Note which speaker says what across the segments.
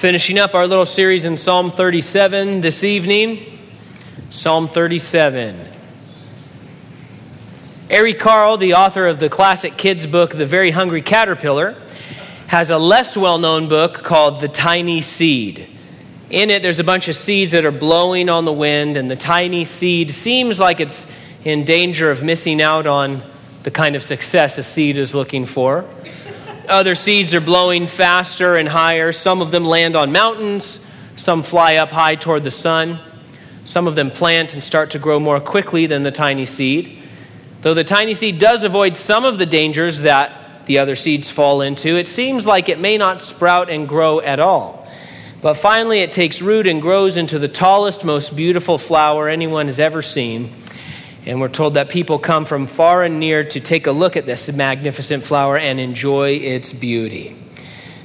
Speaker 1: Finishing up our little series in Psalm 37 this evening. Psalm 37. Eric Carle, the author of the classic kids book, The Very Hungry Caterpillar, has a less well known book called The Tiny Seed. In it, there's a bunch of seeds that are blowing on the wind, and the tiny seed seems like it's in danger of missing out on the kind of success a seed is looking for. Other seeds are blowing faster and higher. Some of them land on mountains, some fly up high toward the sun. Some of them plant and start to grow more quickly than the tiny seed. Though the tiny seed does avoid some of the dangers that the other seeds fall into, it seems like it may not sprout and grow at all. But finally, it takes root and grows into the tallest, most beautiful flower anyone has ever seen. And we're told that people come from far and near to take a look at this magnificent flower and enjoy its beauty.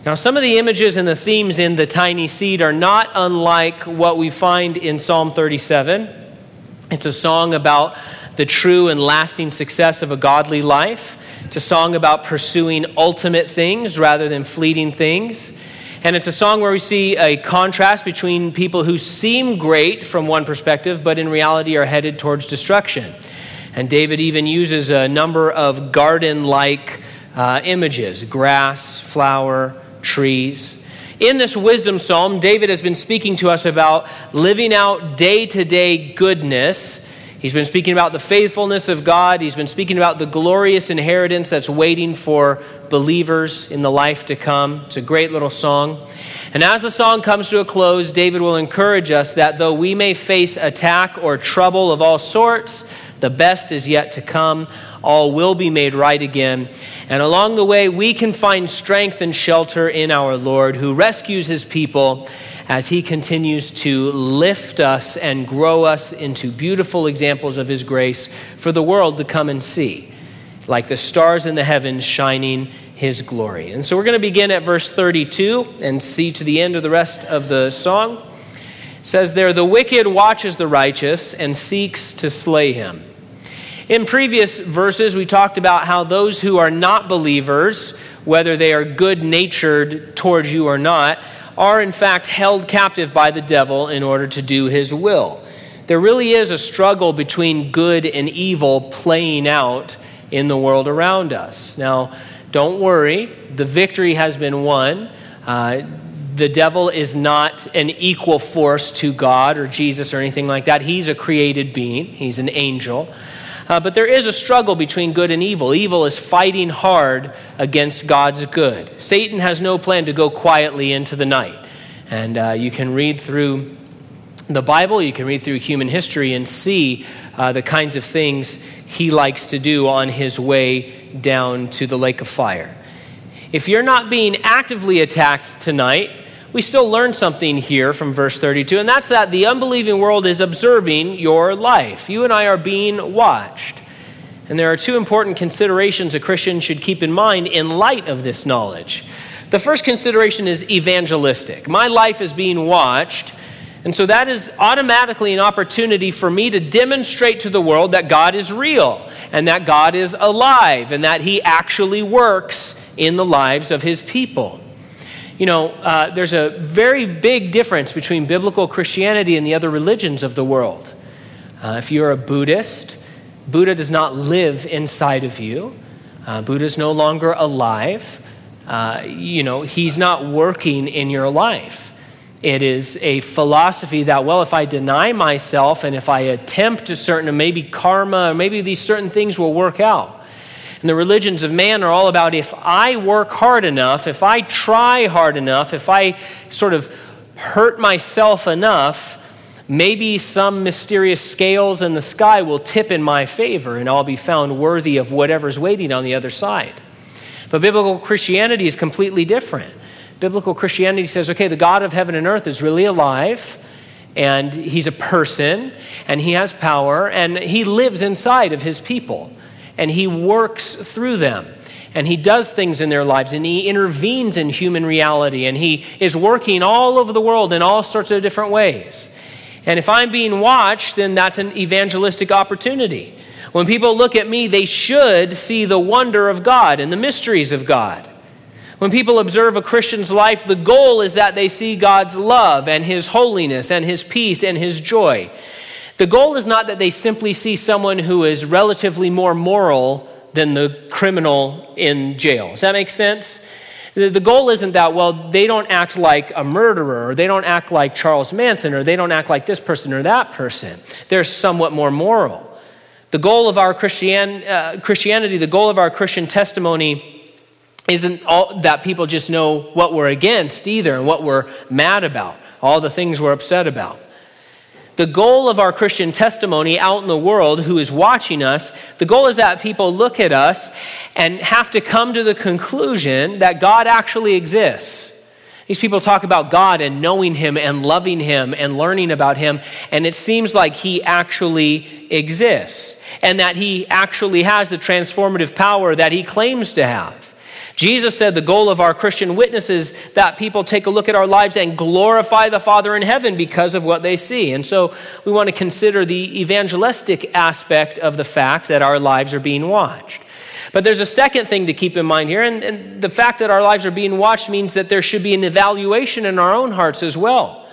Speaker 1: Now, some of the images and the themes in the tiny seed are not unlike what we find in Psalm 37. It's a song about the true and lasting success of a godly life. It's a song about pursuing ultimate things rather than fleeting things. And it's a song where we see a contrast between people who seem great from one perspective, but in reality are headed towards destruction. And David even uses a number of garden like uh, images grass, flower, trees. In this wisdom psalm, David has been speaking to us about living out day to day goodness He's been speaking about the faithfulness of God. He's been speaking about the glorious inheritance that's waiting for believers in the life to come. It's a great little song. And as the song comes to a close, David will encourage us that though we may face attack or trouble of all sorts, the best is yet to come. All will be made right again. And along the way, we can find strength and shelter in our Lord, who rescues his people as He continues to lift us and grow us into beautiful examples of His grace for the world to come and see, like the stars in the heavens shining His glory. And so we're going to begin at verse 32 and see to the end of the rest of the song. It says there, The wicked watches the righteous and seeks to slay him. In previous verses, we talked about how those who are not believers, whether they are good natured towards you or not, are in fact held captive by the devil in order to do his will. There really is a struggle between good and evil playing out in the world around us. Now, don't worry, the victory has been won. Uh, the devil is not an equal force to God or Jesus or anything like that. He's a created being, he's an angel. Uh, but there is a struggle between good and evil. Evil is fighting hard against God's good. Satan has no plan to go quietly into the night. And uh, you can read through the Bible, you can read through human history and see uh, the kinds of things he likes to do on his way down to the lake of fire. If you're not being actively attacked tonight, we still learn something here from verse 32, and that's that the unbelieving world is observing your life. You and I are being watched. And there are two important considerations a Christian should keep in mind in light of this knowledge. The first consideration is evangelistic. My life is being watched, and so that is automatically an opportunity for me to demonstrate to the world that God is real and that God is alive and that He actually works in the lives of His people. You know, uh, there's a very big difference between biblical Christianity and the other religions of the world. Uh, if you're a Buddhist, Buddha does not live inside of you. Uh, Buddha is no longer alive. Uh, you know, he's not working in your life. It is a philosophy that, well, if I deny myself and if I attempt a certain, maybe karma, or maybe these certain things will work out. And the religions of man are all about if I work hard enough, if I try hard enough, if I sort of hurt myself enough, maybe some mysterious scales in the sky will tip in my favor and I'll be found worthy of whatever's waiting on the other side. But biblical Christianity is completely different. Biblical Christianity says, okay, the God of heaven and earth is really alive and he's a person and he has power and he lives inside of his people and he works through them and he does things in their lives and he intervenes in human reality and he is working all over the world in all sorts of different ways. And if I'm being watched, then that's an evangelistic opportunity. When people look at me, they should see the wonder of God and the mysteries of God. When people observe a Christian's life, the goal is that they see God's love and His holiness and His peace and His joy. The goal is not that they simply see someone who is relatively more moral than the criminal in jail. Does that make sense? The goal isn't that, well, they don't act like a murderer, or they don't act like Charles Manson, or they don't act like this person or that person. They're somewhat more moral. The goal of our Christian, uh, Christianity, the goal of our Christian testimony, isn't all, that people just know what we're against either and what we're mad about, all the things we're upset about. The goal of our Christian testimony out in the world, who is watching us, the goal is that people look at us and have to come to the conclusion that God actually exists. These people talk about God and knowing Him and loving Him and learning about Him, and it seems like He actually exists and that He actually has the transformative power that He claims to have. Jesus said the goal of our Christian witness is that people take a look at our lives and glorify the Father in heaven because of what they see. And so we want to consider the evangelistic aspect of the fact that our lives are being watched. But there's a second thing to keep in mind here, and, and the fact that our lives are being watched means that there should be an evaluation in our own hearts as well.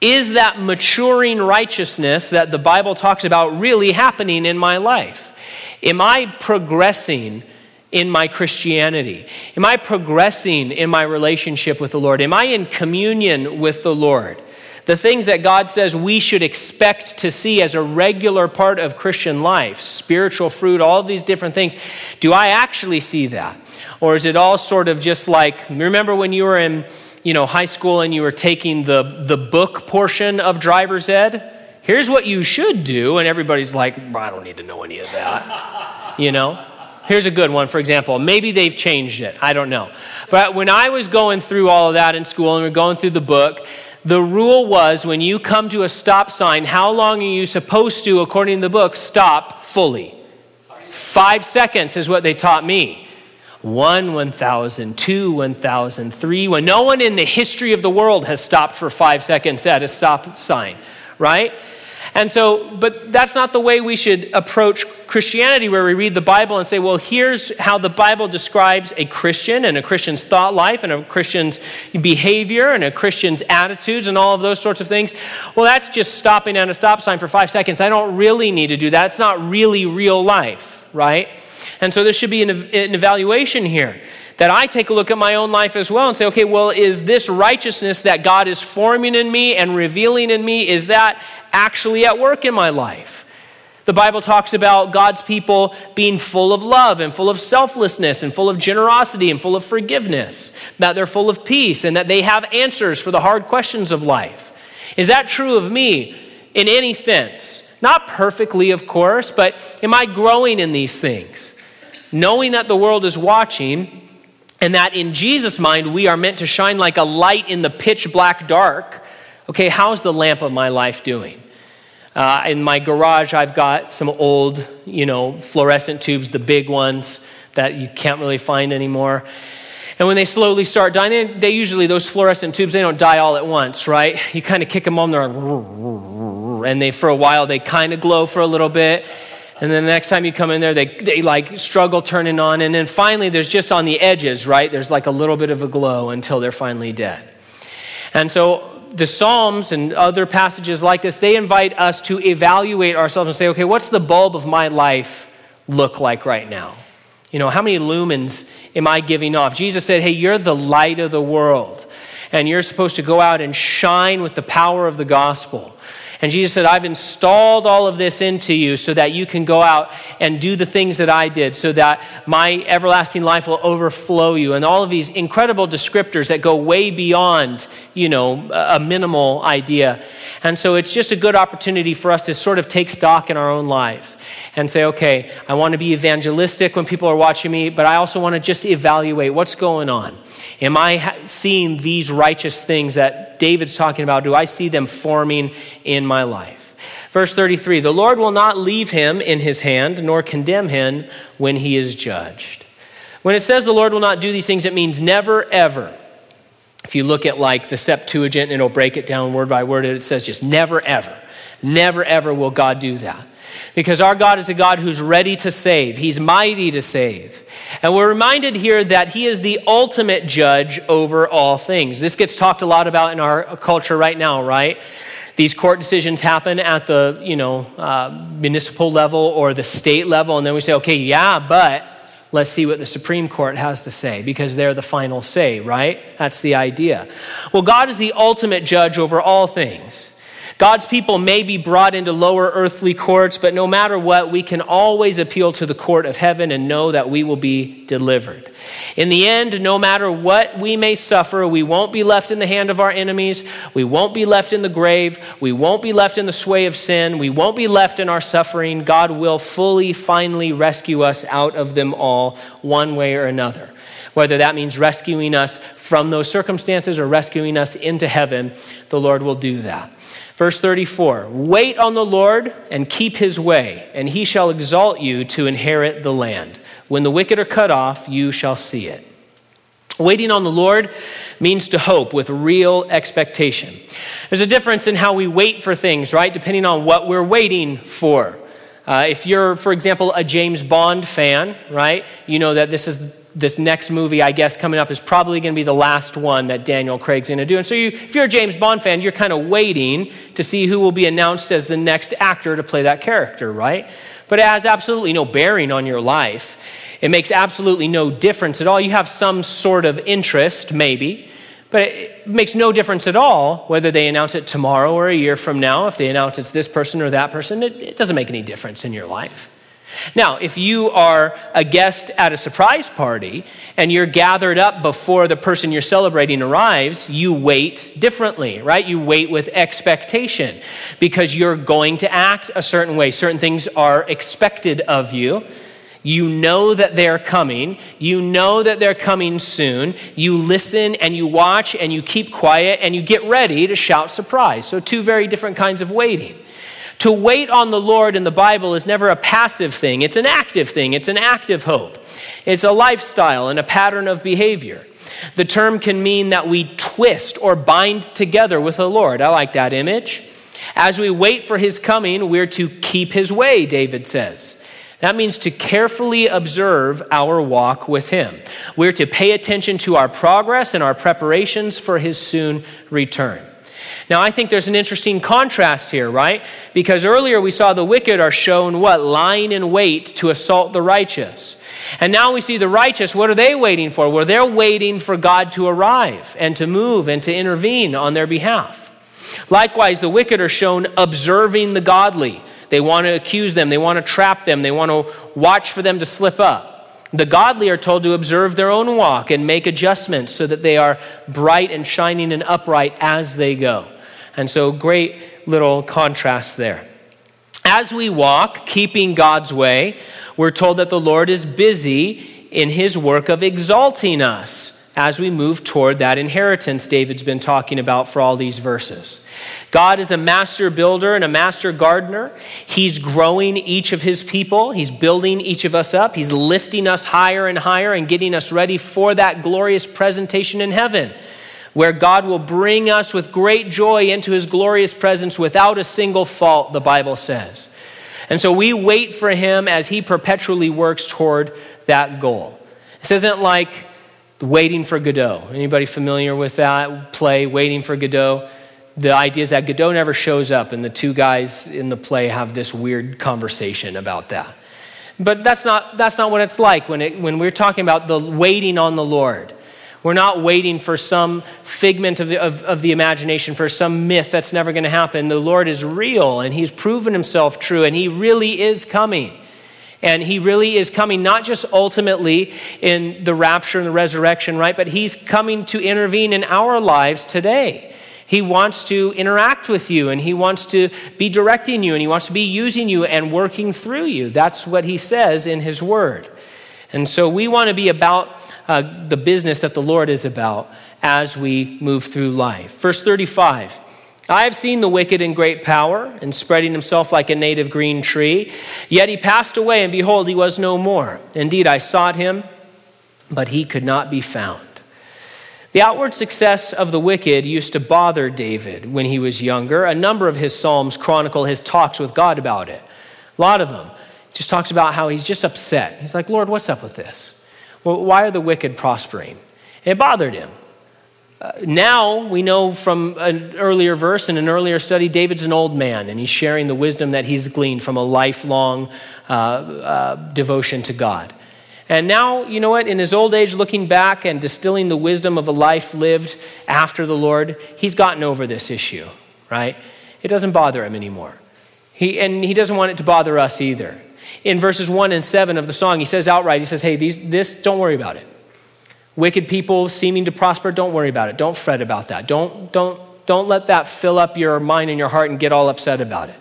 Speaker 1: Is that maturing righteousness that the Bible talks about really happening in my life? Am I progressing? In my Christianity? Am I progressing in my relationship with the Lord? Am I in communion with the Lord? The things that God says we should expect to see as a regular part of Christian life, spiritual fruit, all these different things, do I actually see that? Or is it all sort of just like, remember when you were in you know, high school and you were taking the, the book portion of driver's ed? Here's what you should do. And everybody's like, I don't need to know any of that. You know? Here's a good one, for example. Maybe they've changed it. I don't know. But when I was going through all of that in school and we are going through the book, the rule was when you come to a stop sign, how long are you supposed to, according to the book, stop fully? Five seconds is what they taught me. One, 1,000, two, 1,000, three. When no one in the history of the world has stopped for five seconds at a stop sign, right? And so, but that's not the way we should approach Christianity, where we read the Bible and say, well, here's how the Bible describes a Christian and a Christian's thought life and a Christian's behavior and a Christian's attitudes and all of those sorts of things. Well, that's just stopping at a stop sign for five seconds. I don't really need to do that. It's not really real life, right? And so there should be an, an evaluation here that I take a look at my own life as well and say, okay, well, is this righteousness that God is forming in me and revealing in me, is that actually at work in my life? The Bible talks about God's people being full of love and full of selflessness and full of generosity and full of forgiveness, that they're full of peace and that they have answers for the hard questions of life. Is that true of me in any sense? Not perfectly, of course, but am I growing in these things? Knowing that the world is watching and that in Jesus' mind, we are meant to shine like a light in the pitch black dark. Okay, how's the lamp of my life doing? Uh, in my garage, I've got some old, you know, fluorescent tubes, the big ones that you can't really find anymore. And when they slowly start dying, they, usually, those fluorescent tubes, they don't die all at once, right? You kind of kick them on, they're like, and they, for a while, they kind of glow for a little bit. And then the next time you come in there, they, they like struggle turning on. And then finally, there's just on the edges, right? There's like a little bit of a glow until they're finally dead. And so the Psalms and other passages like this, they invite us to evaluate ourselves and say, okay, what's the bulb of my life look like right now? You know, how many lumens am I giving off? Jesus said, hey, you're the light of the world. And you're supposed to go out and shine with the power of the gospel. And Jesus said, I've installed all of this into you so that you can go out and do the things that I did, so that my everlasting life will overflow you. And all of these incredible descriptors that go way beyond, you know, a minimal idea. And so it's just a good opportunity for us to sort of take stock in our own lives and say, okay, I want to be evangelistic when people are watching me, but I also want to just evaluate what's going on. Am I seeing these righteous things that David's talking about? Do I see them forming in my life? Verse 33 The Lord will not leave him in his hand, nor condemn him when he is judged. When it says the Lord will not do these things, it means never, ever. If you look at like the Septuagint, it'll break it down word by word, it says just never, ever. Never, ever will God do that. because our God is a God who's ready to save. He's mighty to save. And we're reminded here that He is the ultimate judge over all things. This gets talked a lot about in our culture right now, right? These court decisions happen at the you know uh, municipal level or the state level, and then we say, okay, yeah, but let's see what the Supreme Court has to say because they're the final say, right? That's the idea. Well, God is the ultimate judge over all things. God's people may be brought into lower earthly courts, but no matter what, we can always appeal to the court of heaven and know that we will be delivered. In the end, no matter what we may suffer, we won't be left in the hand of our enemies. We won't be left in the grave. We won't be left in the sway of sin. We won't be left in our suffering. God will fully, finally rescue us out of them all, one way or another. Whether that means rescuing us from those circumstances or rescuing us into heaven, the Lord will do that. Verse 34 Wait on the Lord and keep his way, and he shall exalt you to inherit the land. When the wicked are cut off, you shall see it. Waiting on the Lord means to hope with real expectation. There's a difference in how we wait for things, right? Depending on what we're waiting for. Uh, if you're, for example, a James Bond fan, right, you know that this is this next movie, I guess, coming up is probably going to be the last one that Daniel Craig's going to do. And so, you, if you're a James Bond fan, you're kind of waiting to see who will be announced as the next actor to play that character, right? But it has absolutely no bearing on your life. It makes absolutely no difference at all. You have some sort of interest, maybe, but it makes no difference at all whether they announce it tomorrow or a year from now. If they announce it's this person or that person, it, it doesn't make any difference in your life. Now, if you are a guest at a surprise party and you're gathered up before the person you're celebrating arrives, you wait differently, right? You wait with expectation because you're going to act a certain way. Certain things are expected of you. You know that they're coming. You know that they're coming soon. You listen and you watch and you keep quiet and you get ready to shout surprise. So, two very different kinds of waiting. To wait on the Lord in the Bible is never a passive thing, it's an active thing, it's an active hope. It's a lifestyle and a pattern of behavior. The term can mean that we twist or bind together with the Lord. I like that image. As we wait for his coming, we're to keep his way, David says. That means to carefully observe our walk with him. We're to pay attention to our progress and our preparations for his soon return. Now, I think there's an interesting contrast here, right? Because earlier we saw the wicked are shown what? Lying in wait to assault the righteous. And now we see the righteous, what are they waiting for? Well, they're waiting for God to arrive and to move and to intervene on their behalf. Likewise, the wicked are shown observing the godly. They want to accuse them, they want to trap them, they want to watch for them to slip up. The godly are told to observe their own walk and make adjustments so that they are bright and shining and upright as they go. And so, great little contrast there. As we walk, keeping God's way, we're told that the Lord is busy in his work of exalting us as we move toward that inheritance David's been talking about for all these verses. God is a master builder and a master gardener. He's growing each of his people, he's building each of us up, he's lifting us higher and higher and getting us ready for that glorious presentation in heaven where God will bring us with great joy into his glorious presence without a single fault, the Bible says. And so we wait for him as he perpetually works toward that goal. This isn't like waiting for Godot. Anybody familiar with that play, Waiting for Godot? The idea is that Godot never shows up, and the two guys in the play have this weird conversation about that. But that's not, that's not what it's like when, it, when we're talking about the waiting on the Lord. We're not waiting for some figment of the, of, of the imagination, for some myth that's never going to happen. The Lord is real and He's proven Himself true and He really is coming. And He really is coming, not just ultimately in the rapture and the resurrection, right? But He's coming to intervene in our lives today. He wants to interact with you and he wants to be directing you and he wants to be using you and working through you. That's what he says in his word. And so we want to be about uh, the business that the Lord is about as we move through life. Verse 35 I have seen the wicked in great power and spreading himself like a native green tree. Yet he passed away, and behold, he was no more. Indeed, I sought him, but he could not be found. The outward success of the wicked used to bother David when he was younger. A number of his Psalms chronicle his talks with God about it. A lot of them. Just talks about how he's just upset. He's like, Lord, what's up with this? Well, why are the wicked prospering? It bothered him. Uh, now we know from an earlier verse in an earlier study, David's an old man and he's sharing the wisdom that he's gleaned from a lifelong uh, uh, devotion to God. And now, you know what, in his old age, looking back and distilling the wisdom of a life lived after the Lord, he's gotten over this issue, right? It doesn't bother him anymore. He, and he doesn't want it to bother us either. In verses 1 and 7 of the song, he says outright, he says, hey, these, this, don't worry about it wicked people seeming to prosper, don't worry about it. Don't fret about that. Don't, don't, don't let that fill up your mind and your heart and get all upset about it.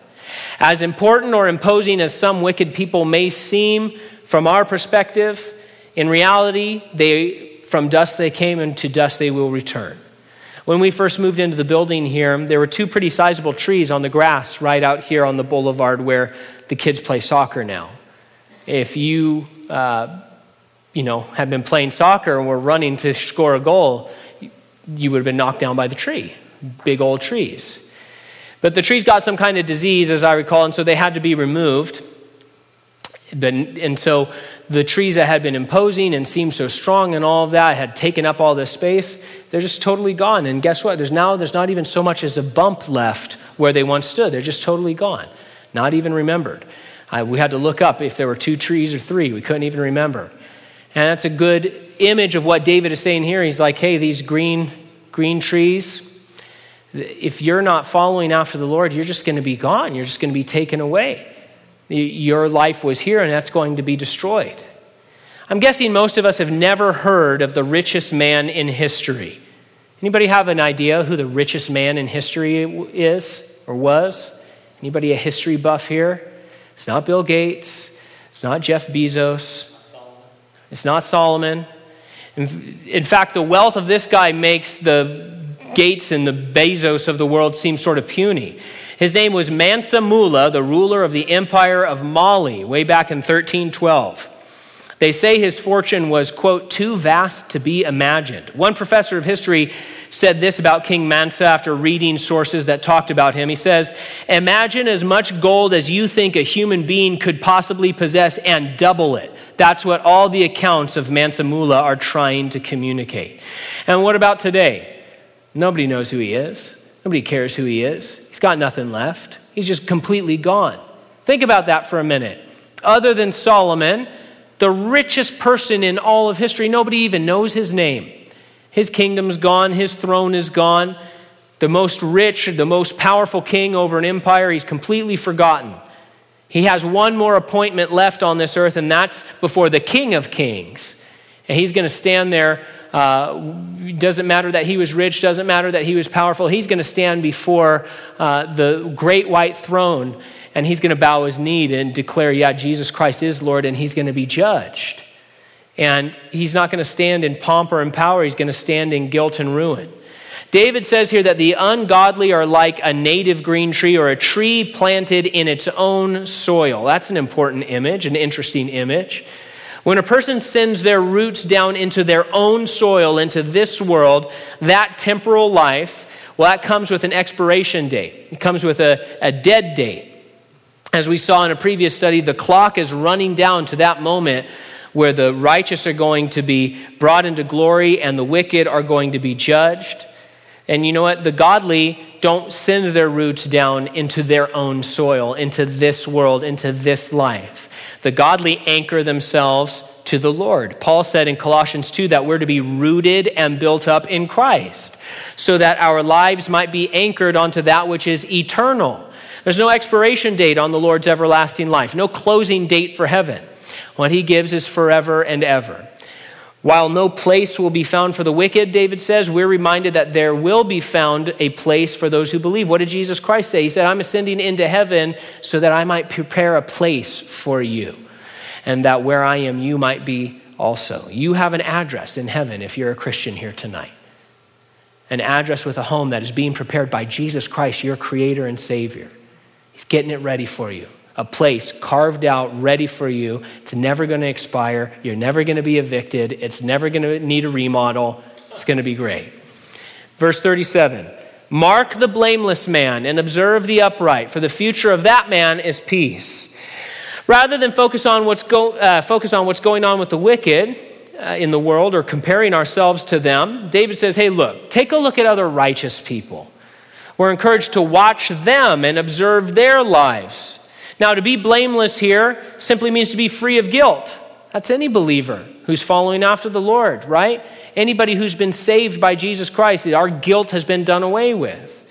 Speaker 1: As important or imposing as some wicked people may seem from our perspective, in reality, they, from dust they came and to dust they will return. When we first moved into the building here, there were two pretty sizable trees on the grass right out here on the boulevard where the kids play soccer now. If you uh, you know, had been playing soccer and were running to score a goal, you would have been knocked down by the tree. Big old trees. But the trees got some kind of disease, as I recall, and so they had to be removed. And so the trees that had been imposing and seemed so strong and all of that had taken up all this space. They're just totally gone. And guess what? There's now there's not even so much as a bump left where they once stood. They're just totally gone, not even remembered. I, we had to look up if there were two trees or three. We couldn't even remember. And that's a good image of what David is saying here. He's like, hey, these green, green trees, if you're not following after the Lord, you're just going to be gone. You're just going to be taken away. Your life was here, and that's going to be destroyed. I'm guessing most of us have never heard of the richest man in history. Anybody have an idea who the richest man in history is or was? Anybody a history buff here? It's not Bill Gates. It's not Jeff Bezos. It's not Solomon. In, fact, the wealth of this guy makes the Gates and the Bezos of the world seem sort of puny. His name was Mansa Musa, the ruler of the empire of Mali, way back in 1312. They say his fortune was, quote, too vast to be imagined. One professor of history said this about King Mansa after reading sources that talked about him. He says, Imagine as much gold as you think a human being could possibly possess and double it. That's what all the accounts of Mansa Musa are trying to communicate. And what about today? Nobody knows who he is. Nobody cares who he is. He's got nothing left. He's just completely gone. Think about that for a minute. Other than Solomon, the richest person in all of history. Nobody even knows his name. His kingdom's gone, his throne is gone. The most rich, the most powerful king over an empire, he's completely forgotten. He has one more appointment left on this earth, and that's before the King of Kings. And he's going to stand there. Uh, doesn't matter that he was rich, doesn't matter that he was powerful. He's going to stand before uh, the great white throne and he's going to bow his knee and declare, Yeah, Jesus Christ is Lord, and he's going to be judged. And he's not going to stand in pomp or in power, he's going to stand in guilt and ruin. David says here that the ungodly are like a native green tree or a tree planted in its own soil. That's an important image, an interesting image. When a person sends their roots down into their own soil, into this world, that temporal life, well, that comes with an expiration date. It comes with a, a dead date. As we saw in a previous study, the clock is running down to that moment where the righteous are going to be brought into glory and the wicked are going to be judged. And you know what? The godly don't send their roots down into their own soil, into this world, into this life. The godly anchor themselves to the Lord. Paul said in Colossians 2 that we're to be rooted and built up in Christ, so that our lives might be anchored onto that which is eternal. There's no expiration date on the Lord's everlasting life, no closing date for heaven. What he gives is forever and ever. While no place will be found for the wicked, David says, we're reminded that there will be found a place for those who believe. What did Jesus Christ say? He said, I'm ascending into heaven so that I might prepare a place for you, and that where I am, you might be also. You have an address in heaven if you're a Christian here tonight. An address with a home that is being prepared by Jesus Christ, your Creator and Savior. He's getting it ready for you. A place carved out, ready for you. It's never going to expire. You're never going to be evicted. It's never going to need a remodel. It's going to be great. Verse 37 Mark the blameless man and observe the upright, for the future of that man is peace. Rather than focus on what's, go, uh, focus on what's going on with the wicked uh, in the world or comparing ourselves to them, David says, hey, look, take a look at other righteous people. We're encouraged to watch them and observe their lives. Now, to be blameless here simply means to be free of guilt. That's any believer who's following after the Lord, right? Anybody who's been saved by Jesus Christ, our guilt has been done away with.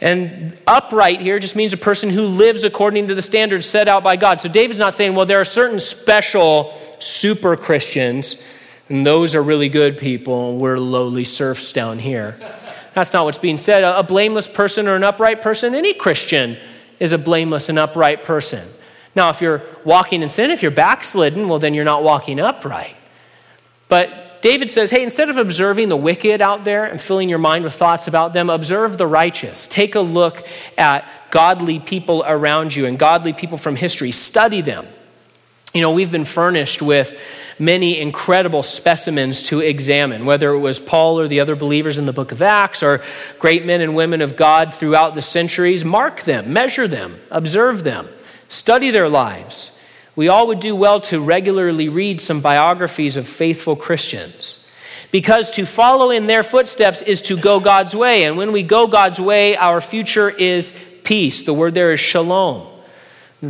Speaker 1: And upright here just means a person who lives according to the standards set out by God. So David's not saying, well, there are certain special super Christians, and those are really good people, we're lowly serfs down here. That's not what's being said. A blameless person or an upright person, any Christian is a blameless and upright person. Now, if you're walking in sin, if you're backslidden, well, then you're not walking upright. But David says, hey, instead of observing the wicked out there and filling your mind with thoughts about them, observe the righteous. Take a look at godly people around you and godly people from history. Study them. You know, we've been furnished with many incredible specimens to examine, whether it was Paul or the other believers in the book of Acts or great men and women of God throughout the centuries. Mark them, measure them, observe them, study their lives we all would do well to regularly read some biographies of faithful Christians. Because to follow in their footsteps is to go God's way. And when we go God's way, our future is peace. The word there is shalom.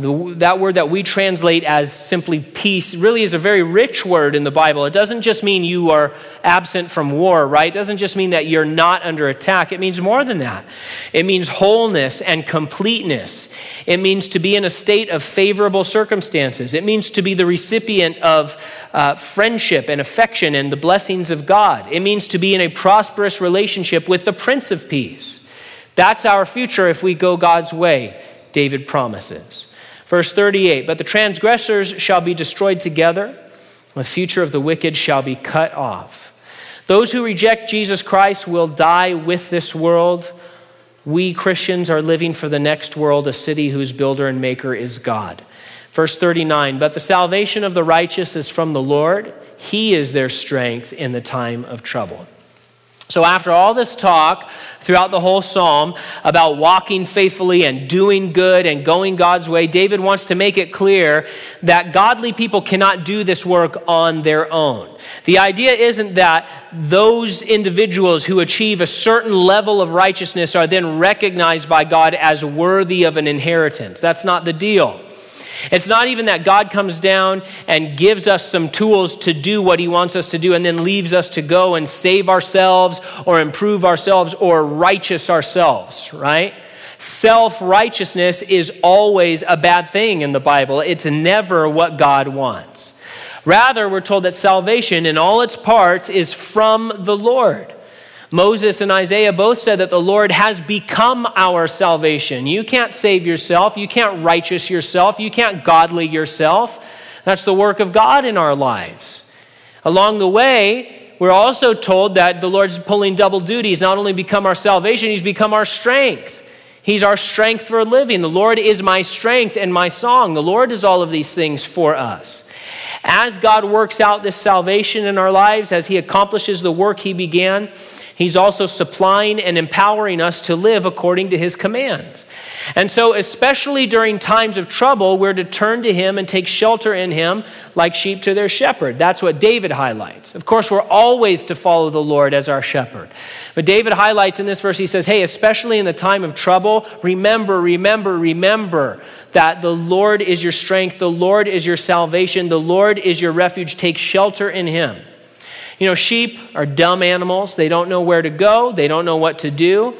Speaker 1: The, that word that we translate as simply peace really is a very rich word in the Bible. It doesn't just mean you are absent from war, right? It doesn't just mean that you're not under attack. It means more than that. It means wholeness and completeness. It means to be in a state of favorable circumstances. It means to be the recipient of uh, friendship and affection and the blessings of God. It means to be in a prosperous relationship with the Prince of Peace. That's our future if we go God's way, David promises. Verse 38 But the transgressors shall be destroyed together, the future of the wicked shall be cut off. Those who reject Jesus Christ will die with this world. We Christians are living for the next world, a city whose builder and maker is God. Verse 39 But the salvation of the righteous is from the Lord, He is their strength in the time of trouble. So, after all this talk throughout the whole psalm about walking faithfully and doing good and going God's way, David wants to make it clear that godly people cannot do this work on their own. The idea isn't that those individuals who achieve a certain level of righteousness are then recognized by God as worthy of an inheritance. That's not the deal. It's not even that God comes down and gives us some tools to do what he wants us to do and then leaves us to go and save ourselves or improve ourselves or righteous ourselves, right? Self righteousness is always a bad thing in the Bible. It's never what God wants. Rather, we're told that salvation in all its parts is from the Lord. Moses and Isaiah both said that the Lord has become our salvation. You can't save yourself. You can't righteous yourself. You can't godly yourself. That's the work of God in our lives. Along the way, we're also told that the Lord's pulling double duty. He's not only become our salvation, He's become our strength. He's our strength for living. The Lord is my strength and my song. The Lord is all of these things for us. As God works out this salvation in our lives, as He accomplishes the work He began, He's also supplying and empowering us to live according to his commands. And so, especially during times of trouble, we're to turn to him and take shelter in him like sheep to their shepherd. That's what David highlights. Of course, we're always to follow the Lord as our shepherd. But David highlights in this verse, he says, Hey, especially in the time of trouble, remember, remember, remember that the Lord is your strength, the Lord is your salvation, the Lord is your refuge. Take shelter in him. You know, sheep are dumb animals. They don't know where to go, they don't know what to do.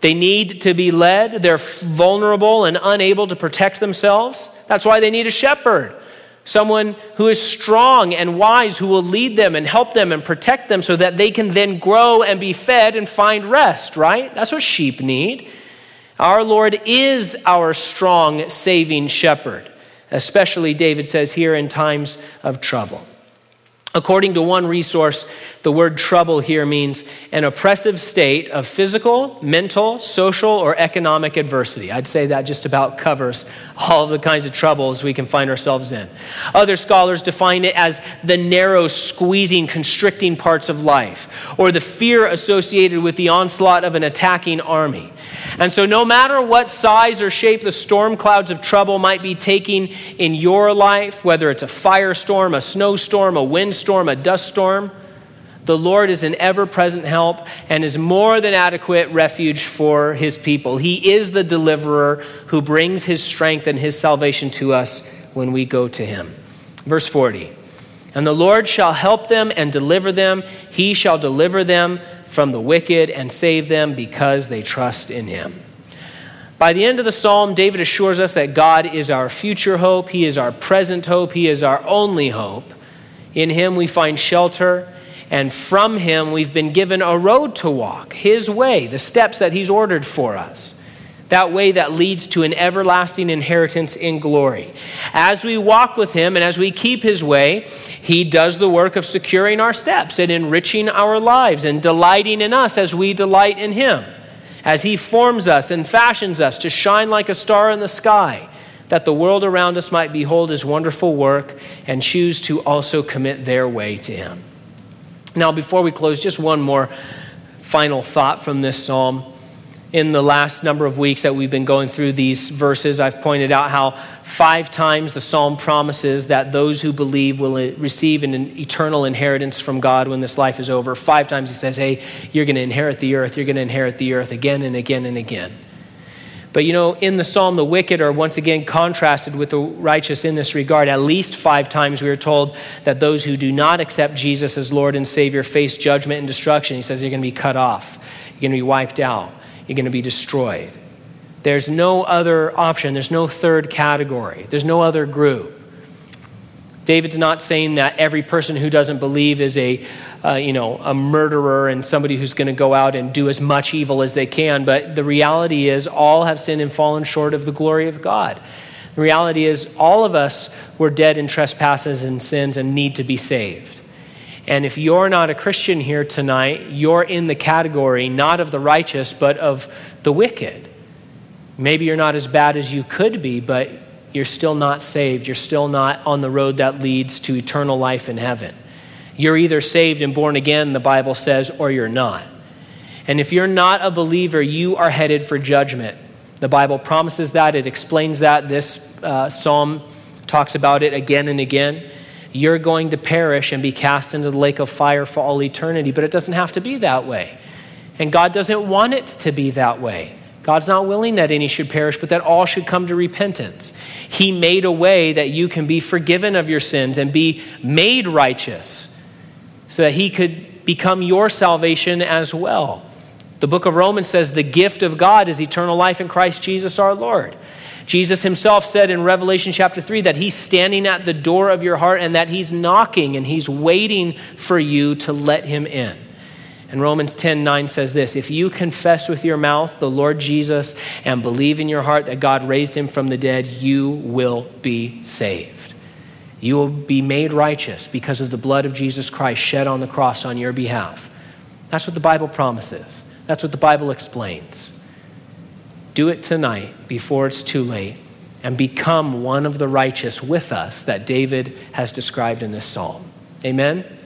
Speaker 1: They need to be led. They're vulnerable and unable to protect themselves. That's why they need a shepherd. Someone who is strong and wise, who will lead them and help them and protect them so that they can then grow and be fed and find rest, right? That's what sheep need. Our Lord is our strong, saving shepherd, especially, David says here, in times of trouble. According to one resource, the word trouble here means an oppressive state of physical, mental, social, or economic adversity. I'd say that just about covers all the kinds of troubles we can find ourselves in. Other scholars define it as the narrow, squeezing, constricting parts of life, or the fear associated with the onslaught of an attacking army. And so, no matter what size or shape the storm clouds of trouble might be taking in your life, whether it's a firestorm, a snowstorm, a windstorm, a dust storm, the Lord is an ever present help and is more than adequate refuge for his people. He is the deliverer who brings his strength and his salvation to us when we go to him. Verse 40 And the Lord shall help them and deliver them, he shall deliver them from the wicked and save them because they trust in him. By the end of the psalm, David assures us that God is our future hope, He is our present hope, He is our only hope. In Him we find shelter, and from Him we've been given a road to walk, His way, the steps that He's ordered for us that way that leads to an everlasting inheritance in glory. As we walk with Him and as we keep His way, He does the work of securing our steps and enriching our lives and delighting in us as we delight in Him. As He forms us and fashions us to shine like a star in the sky, that the world around us might behold His wonderful work and choose to also commit their way to Him. Now, before we close, just one more final thought from this psalm in the last number of weeks that we've been going through these verses, I've pointed out how five times the psalm promises that those who believe will receive an eternal inheritance from God when this life is over. Five times he says, Hey, you're going to inherit the earth, you're going to inherit the earth again and again and again. But you know, in the psalm, the wicked are once again contrasted with the righteous in this regard. At least five times we are told that those who do not accept Jesus as Lord and Savior face judgment and destruction. He says you're going to be cut off, you're going to be wiped out you're going to be destroyed. There's no other option, there's no third category, there's no other group. David's not saying that every person who doesn't believe is a, uh, you know, a murderer and somebody who's going to go out and do as much evil as they can. But the reality is, all have sinned and fallen short of the glory of God. The reality is, all of us were dead in trespasses and sins and need to be saved. And if you're not a Christian here tonight, you're in the category not of the righteous, but of the wicked. Maybe you're not as bad as you could be, but you're still not saved. You're still not on the road that leads to eternal life in heaven. You're either saved and born again, the Bible says, or you're not. And if you're not a believer, you are headed for judgment. The Bible promises that, it explains that. This uh, psalm talks about it again and again you're going to perish and be cast into the lake of fire for all eternity. But it doesn't have to be that way. And God doesn't want it to be that way. God's not willing that any should perish, but that all should come to repentance. He made a way that you can be forgiven of your sins and be made righteous so that He could become your salvation as well. The book of Romans says the gift of God is eternal life in Christ Jesus our Lord. Jesus himself said in Revelation chapter 3 that he's standing at the door of your heart and that he's knocking and he's waiting for you to let him in. And Romans 10 9 says this If you confess with your mouth the Lord Jesus and believe in your heart that God raised him from the dead, you will be saved. You will be made righteous because of the blood of Jesus Christ shed on the cross on your behalf. That's what the Bible promises, that's what the Bible explains. Do it tonight before it's too late and become one of the righteous with us that David has described in this psalm. Amen.